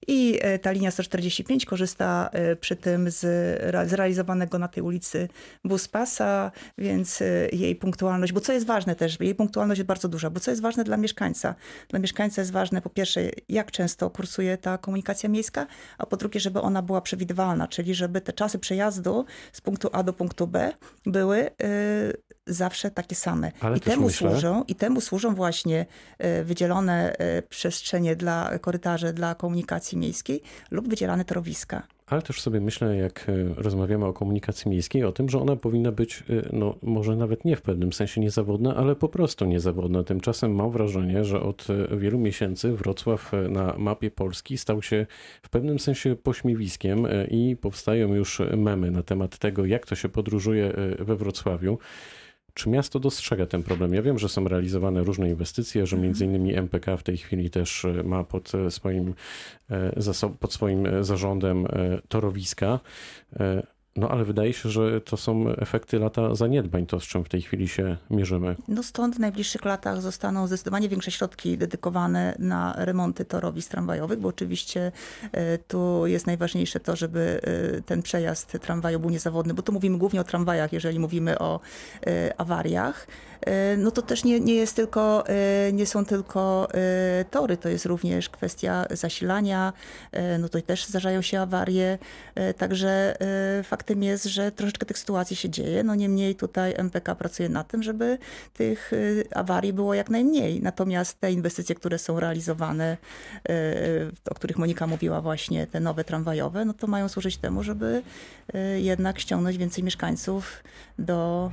I e, ta linia 145 korzysta e, przy tym z re- zrealizowanego na tej ulicy buspasa, więc e, jej punktualność, bo co jest ważne też, jej punktualność jest bardzo duża, bo co jest ważne dla mieszkańca? Dla mieszkańca jest ważne po pierwsze, jak często kursuje ta komunikacja miejska, a po drugie, żeby ona była przewidywalna, czyli żeby te czasy przejazdu z punktu A do punktu B były zawsze takie same. Ale I temu myślę- służą, i temu służą właśnie e, wydzielone e, przestrzenie dla korytarze dla komunikacji miejskiej lub wydzielane torowiska. Ale też sobie myślę, jak y, rozmawiamy o komunikacji miejskiej, o tym, że ona powinna być, no może nawet nie w pewnym sensie niezawodna, ale po prostu niezawodna. Tymczasem mam wrażenie, że od wielu miesięcy Wrocław na mapie Polski stał się w pewnym sensie pośmiewiskiem i powstają już memy na temat tego, jak to się podróżuje we Wrocławiu. Czy miasto dostrzega ten problem? Ja wiem, że są realizowane różne inwestycje, że między innymi MPK w tej chwili też e, ma pod e, swoim, e, pod swoim zarządem torowiska. No ale wydaje się, że to są efekty lata zaniedbań, to z czym w tej chwili się mierzymy. No stąd w najbliższych latach zostaną zdecydowanie większe środki dedykowane na remonty torowisk tramwajowych, bo oczywiście e, tu jest najważniejsze to, żeby e, ten przejazd tramwaju był niezawodny, bo tu mówimy głównie o tramwajach, jeżeli mówimy o e, awariach. No to też nie, nie jest tylko, nie są tylko tory, to jest również kwestia zasilania, no to też zdarzają się awarie, także e, faktem jest, że troszeczkę tych sytuacji się dzieje, no niemniej tutaj MPK pracuje nad tym, żeby tych y, awarii było jak najmniej. Natomiast te inwestycje, które są realizowane, y, o których Monika mówiła właśnie, te nowe tramwajowe, no to mają służyć temu, żeby y, jednak ściągnąć więcej mieszkańców do,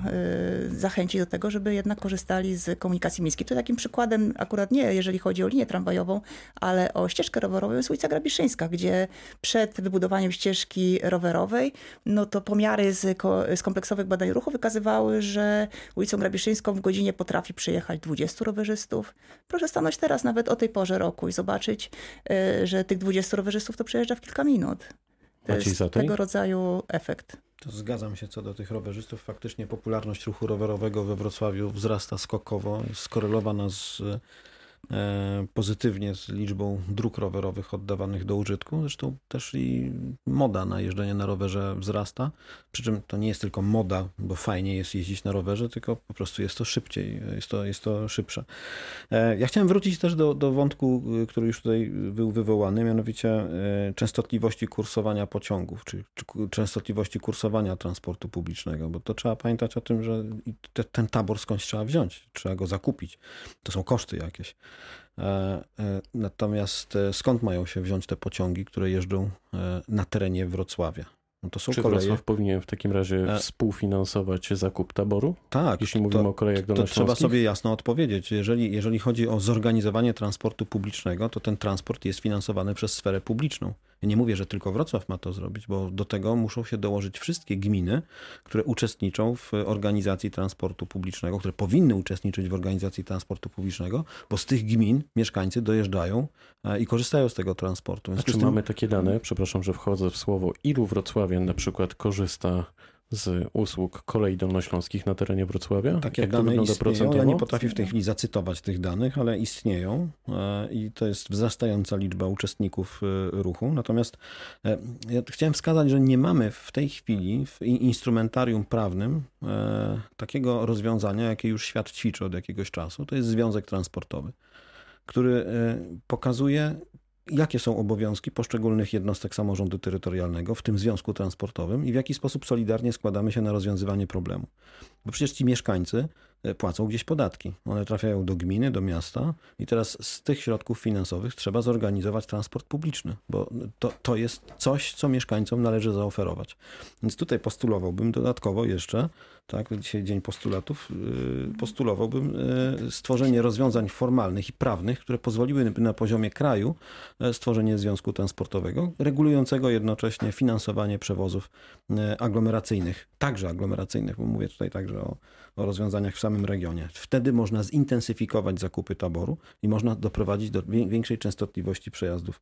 zachęcić do tego, żeby jednak korzystali z komunikacji miejskiej. To takim przykładem akurat nie, jeżeli chodzi o linię tramwajową, ale o ścieżkę rowerową jest ulica Grabiszyńska, gdzie przed wybudowaniem ścieżki rowerowej, no to pomiary z, ko- z kompleksowych badań ruchu wykazywały, że ulicą Grabiszyńską w godzinie potrafi przyjechać 20 rowerzystów. Proszę stanąć teraz nawet o tej porze roku i zobaczyć, y, że tych 20 rowerzystów to przejeżdża w kilka minut. To Maciej jest Zatej? tego rodzaju efekt. To zgadzam się co do tych rowerzystów. Faktycznie popularność ruchu rowerowego we Wrocławiu wzrasta skokowo, jest skorelowana z, e, pozytywnie z liczbą dróg rowerowych oddawanych do użytku. Zresztą też i moda na jeżdżenie na rowerze wzrasta. Przy czym to nie jest tylko moda, bo fajnie jest jeździć na rowerze, tylko po prostu jest to szybciej, jest to, jest to szybsze. E, Ja chciałem wrócić też do, do wątku, y, który już tutaj był wywołany, mianowicie e, częstotliwości kursowania pociągów, czy, czy częstotliwości kursowania transportu publicznego, bo to trzeba pamiętać o tym, że te, ten tabor skądś trzeba wziąć, trzeba go zakupić. To są koszty jakieś. E, e, Natomiast e, skąd mają się wziąć te pociągi, które jeżdżą na terenie Wrocławia? No to są Czy koleje. Wrocław powinien w takim razie współfinansować zakup taboru? Tak, Jeśli mówimy to- o kolejach to trzeba sobie jasno odpowiedzieć. Jeżeli, jeżeli chodzi o zorganizowanie transportu publicznego, to ten transport jest finansowany przez sferę publiczną. Ja nie mówię, że tylko Wrocław ma to zrobić, bo do tego muszą się dołożyć wszystkie gminy, które uczestniczą w organizacji transportu publicznego, które powinny uczestniczyć w organizacji transportu publicznego, bo z tych gmin mieszkańcy dojeżdżają e, i korzystają z tego transportu. W A czy tym- mamy takie dane, przepraszam, że wchodzę w słowo, ilu wrocławian na przykład korzysta z usług kolei dolnośląskich na terenie Wrocławia? Takie Jak dane istnieją. procentowo? Ja nie potrafię w tej chwili zacytować tych danych, ale istnieją e, i to jest wzrastająca liczba uczestników e, ruchu. Natomiast e, ja chciałem wskazać, że nie mamy w tej chwili w in- instrumentarium prawnym takiego rozwiązania, jakie już świat ćwiczy od jakiegoś czasu. To jest związek transportowy, który pokazuje jakie są obowiązki poszczególnych jednostek samorządu terytorialnego w tym związku transportowym i w jaki sposób solidarnie składamy się na rozwiązywanie problemu. Bo przecież ci mieszkańcy płacą gdzieś podatki. One trafiają do gminy, do miasta i teraz z tych środków finansowych trzeba zorganizować transport publiczny, bo to, to jest coś, co mieszkańcom należy zaoferować. Więc tutaj postulowałbym dodatkowo jeszcze, tak, dzisiaj dzień postulatów, yy, postulowałbym yy, stworzenie rozwiązań formalnych i prawnych, które pozwoliłyby na poziomie kraju yy, stworzenie związku transportowego, regulującego jednocześnie finansowanie przewozów aglomeracyjnych, także aglomeracyjnych, bo mówię tutaj także o, o rozwiązaniach w samym regionie. Wtedy można zintensyfikować zakupy taboru i można doprowadzić do większej częstotliwości przejazdów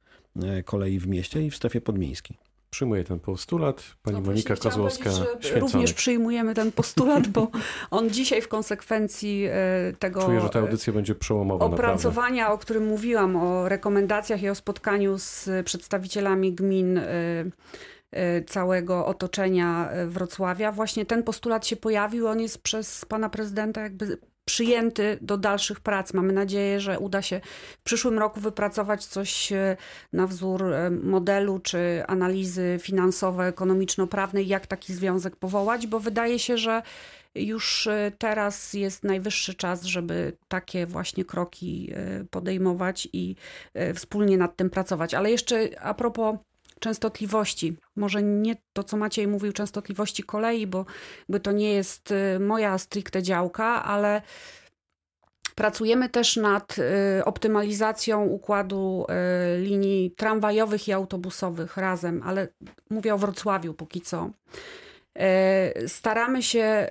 kolei w mieście i w strefie podmiejskiej. Przyjmuję ten postulat. Pani no Monika Kozłowska. Również przyjmujemy ten postulat, bo on dzisiaj w konsekwencji e, tego. Czuję, że ta audycja będzie przełomowa. Opracowania, naprawdę. o którym mówiłam, o rekomendacjach i o spotkaniu z przedstawicielami gmin e, e, całego otoczenia Wrocławia. Właśnie ten postulat się pojawił. On jest przez pana prezydenta jakby przyjęty do dalszych prac. Mamy nadzieję, że uda się w przyszłym roku wypracować coś e, na wzór modelu czy analizy finansowo-ekonomiczno-prawnej, jak taki związek powołać, bo wydaje się, że już teraz jest najwyższy czas, żeby takie właśnie kroki podejmować i wspólnie nad tym pracować. Ale jeszcze a propos częstotliwości. Może nie to, co Maciej mówił, częstotliwości kolei, bo by to nie jest y, moja stricte działka, ale Pracujemy też nad y, optymalizacją układu y, linii tramwajowych i autobusowych razem, ale mówię o Wrocławiu póki co. Staramy się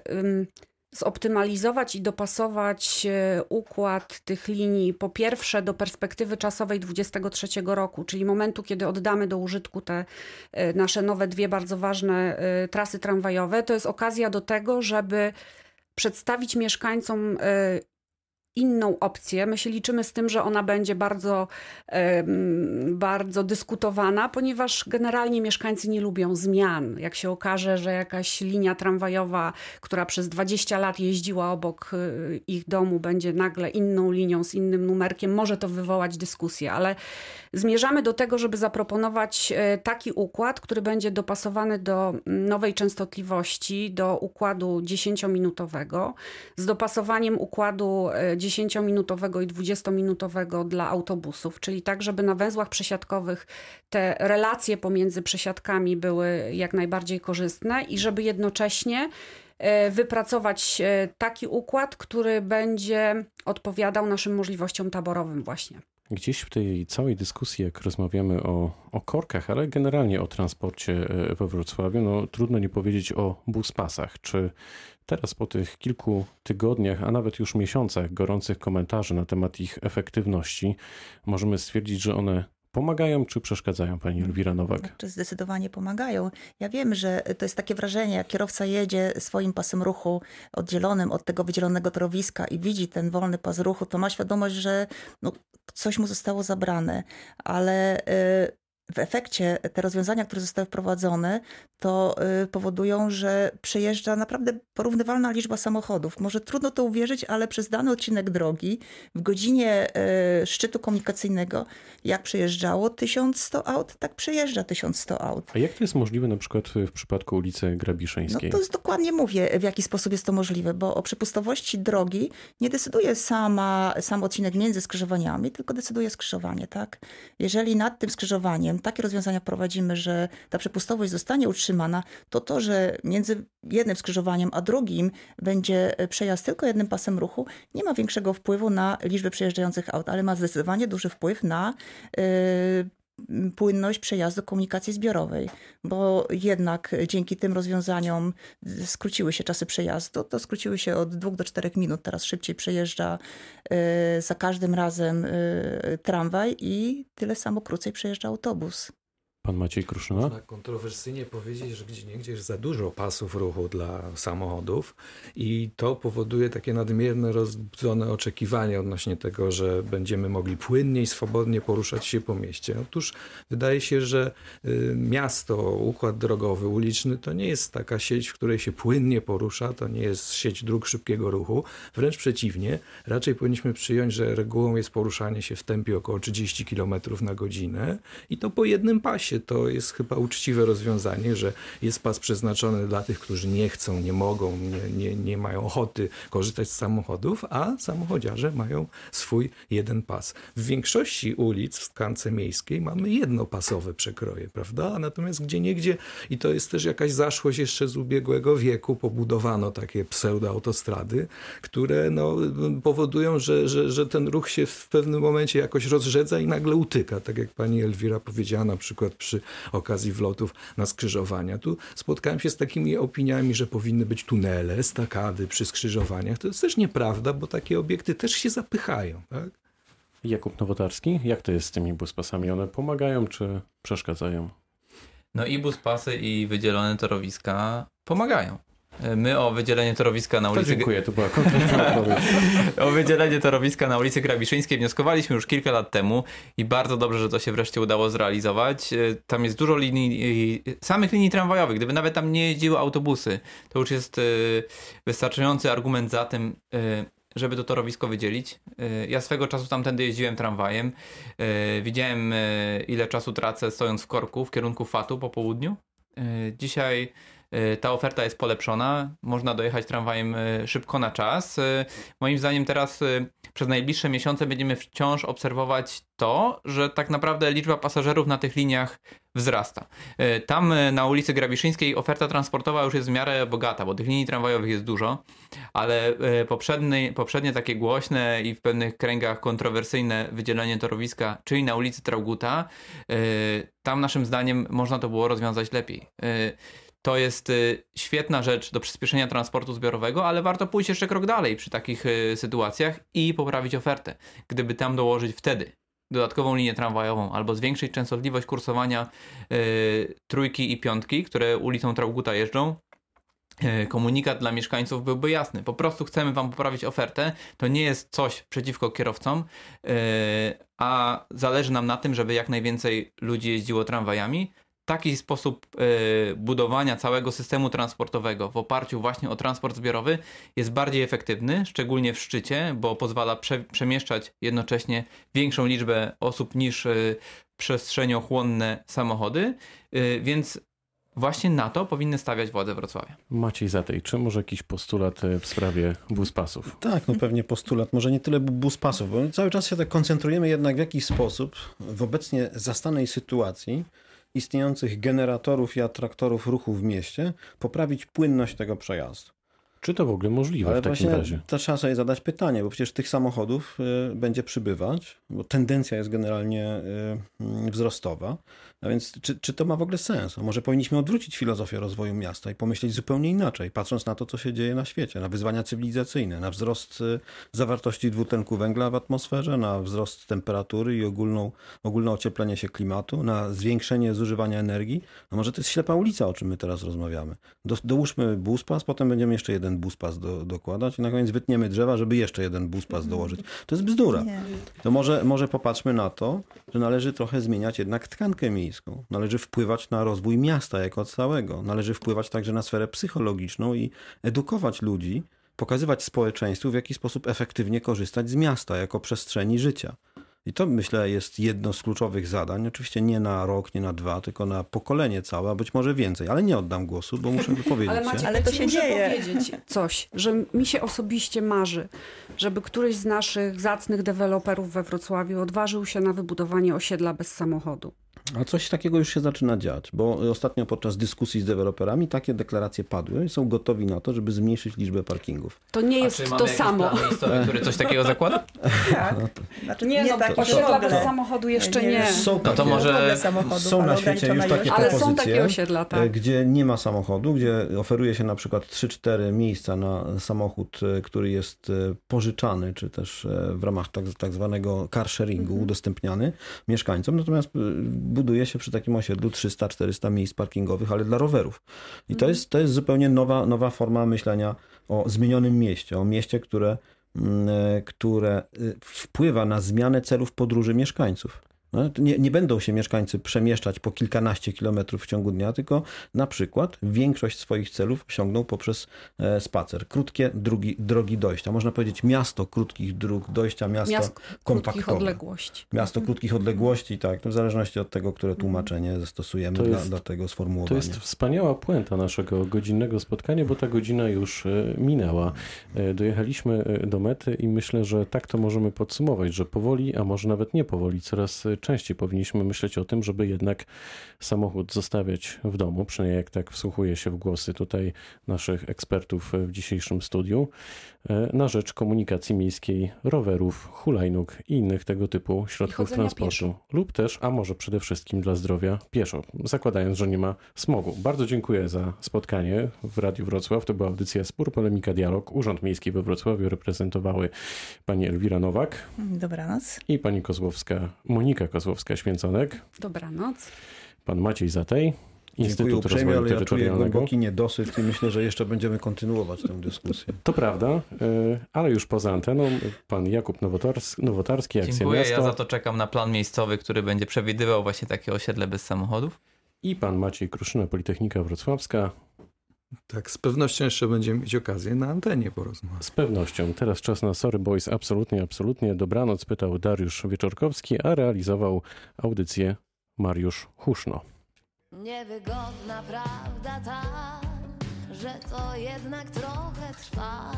zoptymalizować i dopasować e, układ tych linii po pierwsze do perspektywy czasowej 23 roku, czyli momentu, kiedy oddamy do użytku te e, nasze nowe dwie bardzo ważne e, trasy tramwajowe. To jest okazja do tego, żeby przedstawić mieszkańcom inną opcję. My się liczymy z tym, że ona będzie bardzo, bardzo dyskutowana, ponieważ generalnie mieszkańcy nie lubią zmian. Jak się okaże, że jakaś linia tramwajowa, która przez 20 lat jeździła obok y, ich domu, będzie nagle inną linią z innym numerkiem, może to wywołać dyskusję, ale zmierzamy do tego, żeby zaproponować e, taki układ, który będzie dopasowany do nowej częstotliwości, do układu 10-minutowego, z dopasowaniem układu e, 10-minutowego i 20-minutowego dla autobusów, czyli tak, żeby na węzłach przesiadkowych te relacje pomiędzy przesiadkami były jak najbardziej korzystne i żeby jednocześnie e, wypracować e, taki układ, który będzie odpowiadał naszym możliwościom taborowym właśnie. Gdzieś w tej całej dyskusji, jak rozmawiamy o, o korkach, ale generalnie o transporcie e, we Wrocławiu, no trudno nie powiedzieć o buspasach. Czy Teraz po tych kilku tygodniach, a nawet już miesiącach gorących komentarzy na temat ich efektywności, możemy stwierdzić, że one pomagają czy przeszkadzają pani Elwira Nowak? Znaczy zdecydowanie pomagają. Ja wiem, że to jest takie wrażenie, jak kierowca jedzie swoim pasem ruchu oddzielonym od tego wydzielonego torowiska i widzi ten wolny pas ruchu, to ma świadomość, że no, coś mu zostało zabrane, ale y, w efekcie te rozwiązania, które zostały wprowadzone, to y, powodują, że przejeżdża naprawdę porównywalna liczba samochodów. Może trudno to uwierzyć, ale przez dany odcinek drogi w godzinie y, szczytu komunikacyjnego, jak przejeżdżało 1100 aut, tak przejeżdża 1100 aut. A jak to jest możliwe na przykład w przypadku ulicy Grabiszeńskiej? No to jest dokładnie mówię, w jaki sposób jest to możliwe, bo o przepustowości drogi nie decyduje sama, sam odcinek między skrzyżowaniami, tylko decyduje skrzyżowanie, tak? Jeżeli nad tym skrzyżowaniem takie rozwiązania prowadzimy, że ta przepustowość zostanie utrzymana, to to, że między jednym skrzyżowaniem a drugim będzie przejazd tylko jednym pasem ruchu, nie ma większego wpływu na liczbę przejeżdżających aut, ale ma zdecydowanie duży wpływ na yy, płynność przejazdu komunikacji zbiorowej, bo jednak dzięki tym rozwiązaniom skróciły się czasy przejazdu, to skróciły się od dwóch do czterech minut. Teraz szybciej przejeżdża y, za każdym razem y, tramwaj i tyle samo krócej przejeżdża autobus. Pan Maciej Kruszyna? Można kontrowersyjnie powiedzieć, że gdzie nie gdzie jest za dużo pasów ruchu dla samochodów i to powoduje takie nadmierne, rozbudzone oczekiwania odnośnie tego, że będziemy mogli płynniej, swobodnie poruszać się po mieście. Otóż wydaje się, że y, miasto, układ drogowy, uliczny to nie jest taka sieć, w której się płynnie porusza, to nie jest sieć dróg szybkiego ruchu. Wręcz przeciwnie, raczej powinniśmy przyjąć, że regułą jest poruszanie się w tempie około 30 km na godzinę i to po jednym pasie pasie to jest chyba uczciwe rozwiązanie, że jest pas przeznaczony dla tych, którzy nie chcą, nie mogą, nie, nie, nie mają ochoty korzystać z samochodów, a samochodziarze mają swój jeden pas. W większości ulic w tkance miejskiej mamy jednopasowe przekroje, prawda? Natomiast gdzie niegdzie, i to jest też jakaś zaszłość jeszcze z ubiegłego wieku, pobudowano takie pseudoautostrady, które no, powodują, że, że, że ten ruch się w pewnym momencie jakoś rozrzedza i nagle utyka, tak jak pani Elwira powiedziała na przykład przy okazji wlotów na skrzyżowania. Tu spotkałem się z takimi opiniami, że powinny być tunele, estakady przy skrzyżowaniach. To jest też nieprawda, bo takie obiekty też się zapychają. Tak? Jakub Nowotarski, jak to jest z tymi buspasami? One pomagają czy przeszkadzają? No i buspasy i wydzielone torowiska pomagają. My o wydzielenie torowiska na To ulicy... dziękuję, to była. O wydzielenie torowiska na ulicy Grabiszyńskiej wnioskowaliśmy już kilka lat temu i bardzo dobrze, że to się wreszcie udało zrealizować. E, Tam jest dużo linii, e, samych linii tramwajowych. Gdyby nawet tam nie jeździły autobusy, to już jest e, wystarczający argument za tym, żeby to torowisko wydzielić. Ja swego czasu tamtędy jeździłem tramwajem. Widziałem ile czasu tracę stojąc w korku w kierunku Fatu po południu. Dzisiaj ta oferta jest polepszona, można dojechać tramwajem e, szybko na czas. E, Moim zdaniem teraz przez najbliższe miesiące będziemy wciąż obserwować to, że tak naprawdę liczba pasażerów na tych liniach wzrasta. Tam na ulicy Grabiszyńskiej oferta transportowa już jest w miarę bogata, bo tych linii tramwajowych jest dużo, ale poprzednie, poprzednie takie głośne i w pewnych kręgach kontrowersyjne wydzielenie torowiska, czyli na ulicy Trauguta, tam naszym zdaniem można to było rozwiązać lepiej. To jest y, świetna rzecz do przyspieszenia transportu zbiorowego, ale warto pójść jeszcze krok dalej przy takich y, sytuacjach i poprawić ofertę. Gdyby tam dołożyć wtedy dodatkową linię tramwajową albo zwiększyć częstotliwość kursowania y, trójki i piątki, które ulicą Trauguta jeżdżą, y, komunikat dla mieszkańców byłby jasny. Po prostu chcemy wam poprawić ofertę. To nie jest coś przeciwko kierowcom, a zależy nam na tym, żeby jak najwięcej ludzi jeździło tramwajami taki sposób y, budowania całego systemu transportowego w oparciu właśnie o transport zbiorowy jest bardziej efektywny, szczególnie w szczycie, bo pozwala prze, przemieszczać jednocześnie większą liczbę osób niż y, przestrzeniochłonne samochody, y, więc właśnie na to powinny stawiać władze Wrocławia. Maciej Zatej, czy może jakiś postulat w sprawie buspasów? Tak, no pewnie postulat, może nie tyle bus pasów, bo cały czas się tak koncentrujemy jednak w jakiś sposób w obecnie zastanej sytuacji istniejących generatorów i atraktorów ruchu w mieście poprawić płynność tego przejazdu. Czy to w ogóle możliwe Ale w takim razie? to trzeba sobie zadać pytanie, bo przecież tych samochodów y, będzie przybywać, bo tendencja jest generalnie y, y, wzrostowa. A więc czy, czy to ma w ogóle sens? A może powinniśmy odwrócić filozofię rozwoju miasta i pomyśleć zupełnie inaczej, patrząc na to, co się dzieje na świecie, na wyzwania cywilizacyjne, na wzrost y, zawartości dwutlenku węgla w atmosferze, na wzrost temperatury i ogólną, ogólne ocieplenie się klimatu, na zwiększenie zużywania energii. A może to jest ślepa ulica, o czym my teraz rozmawiamy. Do, dołóżmy buspas, potem będziemy jeszcze jeden buspas do, dokładać i na koniec wytniemy drzewa, żeby jeszcze jeden buspas dołożyć. To jest bzdura. To może, może popatrzmy na to, że należy trochę zmieniać jednak tkankę miejską. Należy wpływać na rozwój miasta jako całego. Należy wpływać także na sferę psychologiczną i edukować ludzi, pokazywać społeczeństwu, w jaki sposób efektywnie korzystać z miasta jako przestrzeni życia. I to myślę jest jedno z kluczowych zadań. Oczywiście nie na rok, nie na dwa, tylko na pokolenie całe, a być może więcej. Ale nie oddam głosu, bo muszę wypowiedzieć Ale się. Maciek, Ale to się muszę dzieje. powiedzieć coś, że mi się osobiście marzy, żeby któryś z naszych zacnych deweloperów we Wrocławiu odważył się na wybudowanie osiedla bez samochodu. A coś takiego już się zaczyna dziać, bo ostatnio podczas dyskusji z deweloperami takie deklaracje padły i są gotowi na to, żeby zmniejszyć liczbę parkingów. To nie jest to samo. miejscowy, który coś takiego zakłada? Tak. Znaczy, Nie, no, tak, osiedla bez samochodu jeszcze nie. Są No to takie- może- Są na świecie już takie. Ale są propozycje, takie osiedla, e, tak. gdzie nie ma samochodu, gdzie oferuje się na przykład 3-4 miejsca na samochód, e, który jest e, pożyczany, czy też e, w ramach tak, tak zwanego car sharingu Mhm. udostępniany mieszkańcom. Natomiast e, buduje się przy takim osiedlu 300-400 miejsc parkingowych, ale dla rowerów. I Mhm. to jest, to jest zupełnie nowa, nowa forma myślenia o zmienionym mieście, o mieście, które, mm, e, które e, wpływa na zmianę celów podróży mieszkańców. No, to Nie, nie będą się mieszkańcy przemieszczać po kilkanaście kilometrów w ciągu dnia, tylko na przykład większość swoich celów osiągną poprzez e, spacer. Krótkie drogi, drogi dojścia. Można powiedzieć miasto krótkich dróg dojścia, miasto, Miast krótkich kompaktowe. odległości. Miasto krótkich odległości, tak, no w zależności od tego, które tłumaczenie zastosujemy To dla, jest- dla tego To sformułowania. jest wspaniała puenta naszego godzinnego spotkania, bo ta godzina już e, minęła. E, Dojechaliśmy do mety i myślę, że tak to możemy podsumować, że powoli, a może nawet nie powoli, coraz częściej powinniśmy myśleć o tym, żeby jednak samochód zostawiać w domu, przynajmniej jak tak wsłuchuję się w głosy tutaj naszych ekspertów w dzisiejszym studiu, e, na rzecz komunikacji miejskiej, rowerów, hulajnóg i innych tego typu środków transportu. pieszo. Lub też, a może przede wszystkim dla zdrowia pieszo, zakładając, że nie ma smogu. Bardzo dziękuję za spotkanie w Radiu Wrocław. To była audycja Spór, Polemika, Dialog. Urząd Miejski we Wrocławiu reprezentowały pani Elwira Nowak Dobranoc. i pani Kozłowska, Monika Kozłowska-Święconek, Dobranoc. pan Maciej Zatej, Dziękuję Instytut uprzejmie, Rozwoju ale ja czuję głęboki niedosyt i myślę, że jeszcze będziemy kontynuować tę dyskusję. To prawda, y, ale już poza anteną pan Jakub Nowotarski, Nowotarski Akcja Dziękuję, Miasto ja za to czekam na plan miejscowy, który będzie przewidywał właśnie takie osiedle bez samochodów. i pan Maciej Kruszyna, Politechnika Wrocławska. Tak, z pewnością jeszcze będziemy mieć okazję na antenie porozmawiać. Z pewnością. Teraz czas na Sorry Boys. Absolutnie, absolutnie. Dobranoc pytał Dariusz Wieczorkowski, a realizował audycję Mariusz Huszno. Niewygodna prawda ta, że to jednak trochę trwa,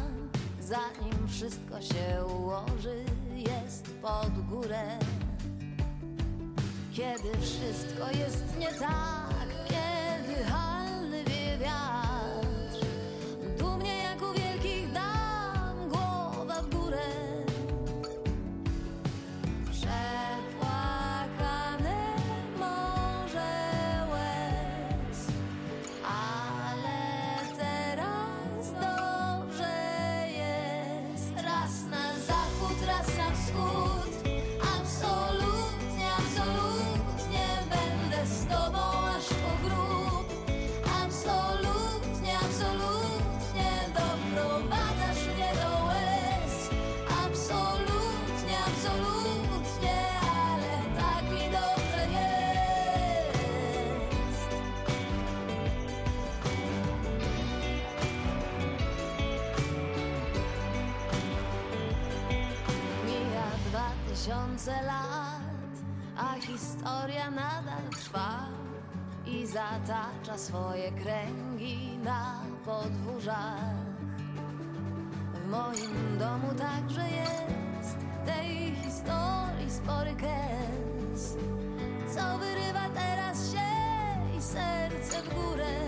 zanim wszystko się ułoży, jest pod górę. Kiedy wszystko jest nie tak, kiedy halny wie wiatr, tysiące lat, a historia nadal trwa i zatacza swoje kręgi na podwórzach. W moim domu także jest tej historii spory kres, co wyrywa teraz się i serce w górę.